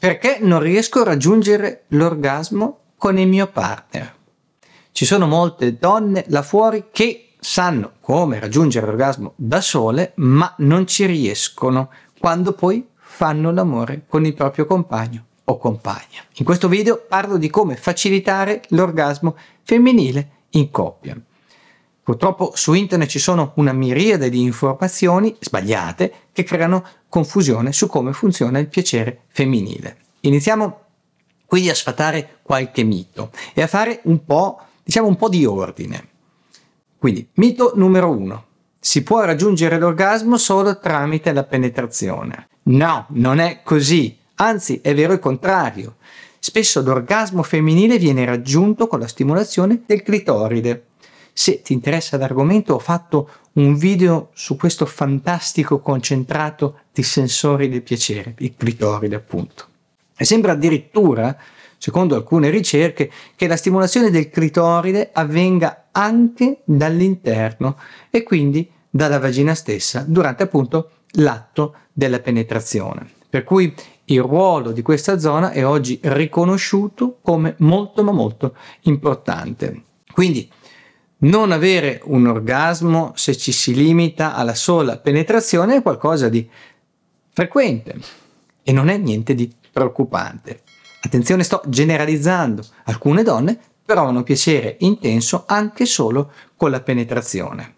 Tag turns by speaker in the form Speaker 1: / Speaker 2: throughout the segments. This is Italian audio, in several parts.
Speaker 1: Perché non riesco a raggiungere l'orgasmo con il mio partner? Ci sono molte donne là fuori che sanno come raggiungere l'orgasmo da sole, ma non ci riescono quando poi fanno l'amore con il proprio compagno o compagna. In questo video parlo di come facilitare l'orgasmo femminile in coppia. Purtroppo su internet ci sono una miriade di informazioni sbagliate che creano confusione su come funziona il piacere femminile. Iniziamo quindi a sfatare qualche mito e a fare un po', diciamo un po' di ordine. Quindi, mito numero uno. Si può raggiungere l'orgasmo solo tramite la penetrazione. No, non è così. Anzi, è vero il contrario. Spesso l'orgasmo femminile viene raggiunto con la stimolazione del clitoride. Se ti interessa l'argomento ho fatto un video su questo fantastico concentrato di sensori del piacere, il clitoride appunto. E sembra addirittura secondo alcune ricerche, che la stimolazione del clitoride avvenga anche dall'interno e quindi dalla vagina stessa durante appunto l'atto della penetrazione. Per cui il ruolo di questa zona è oggi riconosciuto come molto ma molto importante. Quindi non avere un orgasmo se ci si limita alla sola penetrazione è qualcosa di frequente e non è niente di preoccupante. Attenzione, sto generalizzando. Alcune donne provano piacere intenso anche solo con la penetrazione.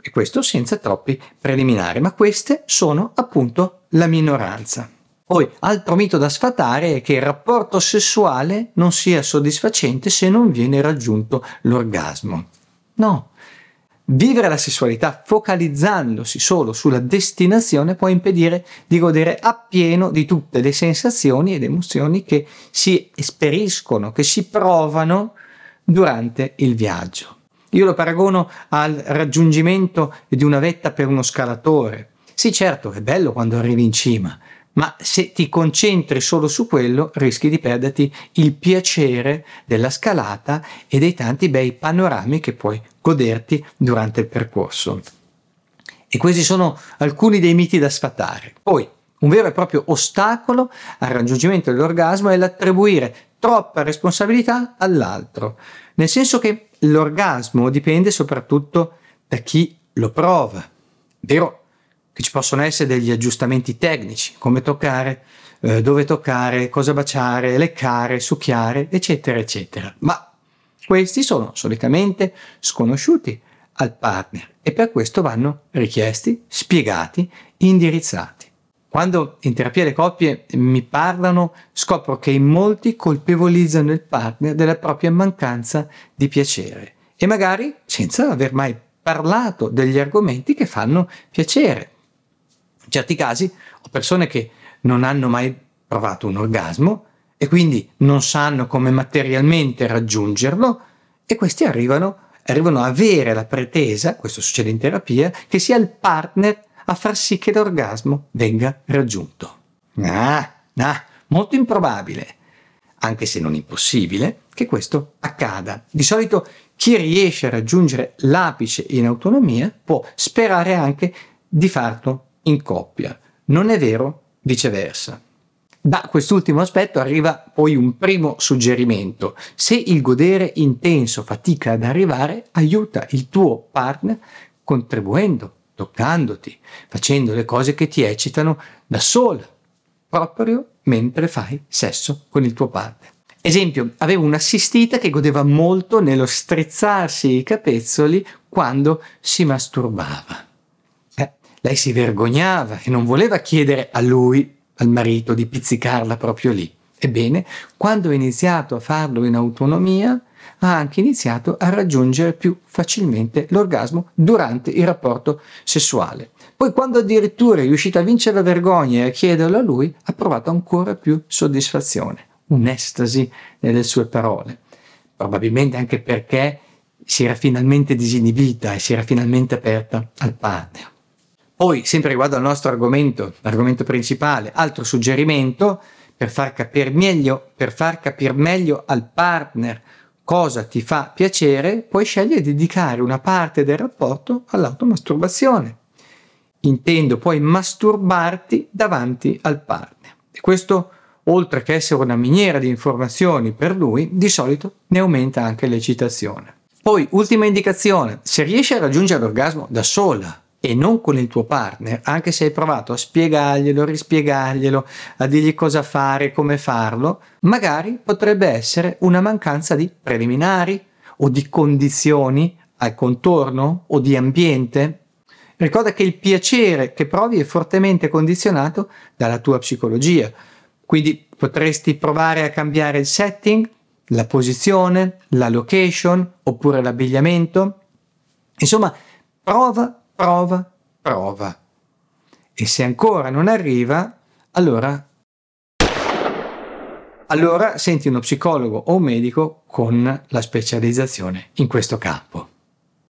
Speaker 1: E questo senza troppi preliminari, ma queste sono appunto la minoranza. Poi, altro mito da sfatare è che il rapporto sessuale non sia soddisfacente se non viene raggiunto l'orgasmo. No, Vivere la sessualità focalizzandosi solo sulla destinazione può impedire di godere appieno di tutte le sensazioni ed emozioni che si esperiscono, che si provano durante il viaggio. Io lo paragono al raggiungimento di una vetta per uno scalatore. Sì, certo, è bello quando arrivi in cima, ma se ti concentri solo su quello rischi di perderti il piacere della scalata e dei tanti bei panorami che puoi goderti durante il percorso. E questi sono alcuni dei miti da sfatare. Poi, un vero e proprio ostacolo al raggiungimento dell'orgasmo è l'attribuire troppa responsabilità all'altro, nel senso che l'orgasmo dipende soprattutto da chi lo prova. Vero che ci possono essere degli aggiustamenti tecnici, come toccare, eh, dove toccare, cosa baciare, leccare, succhiare, eccetera, eccetera. Ma questi sono solitamente sconosciuti al partner e per questo vanno richiesti, spiegati, indirizzati. Quando in terapia le coppie mi parlano, scopro che in molti colpevolizzano il partner della propria mancanza di piacere e magari senza aver mai parlato degli argomenti che fanno piacere. In certi casi ho persone che non hanno mai provato un orgasmo e quindi non sanno come materialmente raggiungerlo e questi arrivano, arrivano a avere la pretesa, questo succede in terapia, che sia il partner a far sì che l'orgasmo venga raggiunto. Ah, ah, molto improbabile, anche se non impossibile, che questo accada. Di solito chi riesce a raggiungere l'apice in autonomia può sperare anche di farlo in coppia. Non è vero viceversa. Da quest'ultimo aspetto arriva poi un primo suggerimento. Se il godere intenso fatica ad arrivare, aiuta il tuo partner contribuendo, toccandoti, facendo le cose che ti eccitano da sola, proprio mentre fai sesso con il tuo partner. Esempio, avevo un'assistita che godeva molto nello strizzarsi i capezzoli quando si masturbava. Lei si vergognava e non voleva chiedere a lui, al marito, di pizzicarla proprio lì. Ebbene, quando ha iniziato a farlo in autonomia, ha anche iniziato a raggiungere più facilmente l'orgasmo durante il rapporto sessuale. Poi quando addirittura è riuscita a vincere la vergogna e a chiederlo a lui, ha provato ancora più soddisfazione, un'estasi nelle sue parole. Probabilmente anche perché si era finalmente disinibita e si era finalmente aperta al partner. Poi, sempre riguardo al nostro argomento, l'argomento principale, altro suggerimento per far capire meglio, far capire meglio al partner cosa ti fa piacere, puoi scegliere di dedicare una parte del rapporto all'automasturbazione. Intendo puoi masturbarti davanti al partner. E questo oltre che essere una miniera di informazioni per lui, di solito ne aumenta anche l'eccitazione. Poi, ultima indicazione, se riesci a raggiungere l'orgasmo da sola e non con il tuo partner, anche se hai provato a spiegarglielo, rispiegarglielo, a dirgli cosa fare, come farlo, magari potrebbe essere una mancanza di preliminari o di condizioni al contorno o di ambiente. Ricorda che il piacere che provi è fortemente condizionato dalla tua psicologia, quindi potresti provare a cambiare il setting, la posizione, la location oppure l'abbigliamento. Insomma, prova, prova, prova. E se ancora non arriva, allora allora senti uno psicologo o un medico con la specializzazione in questo campo.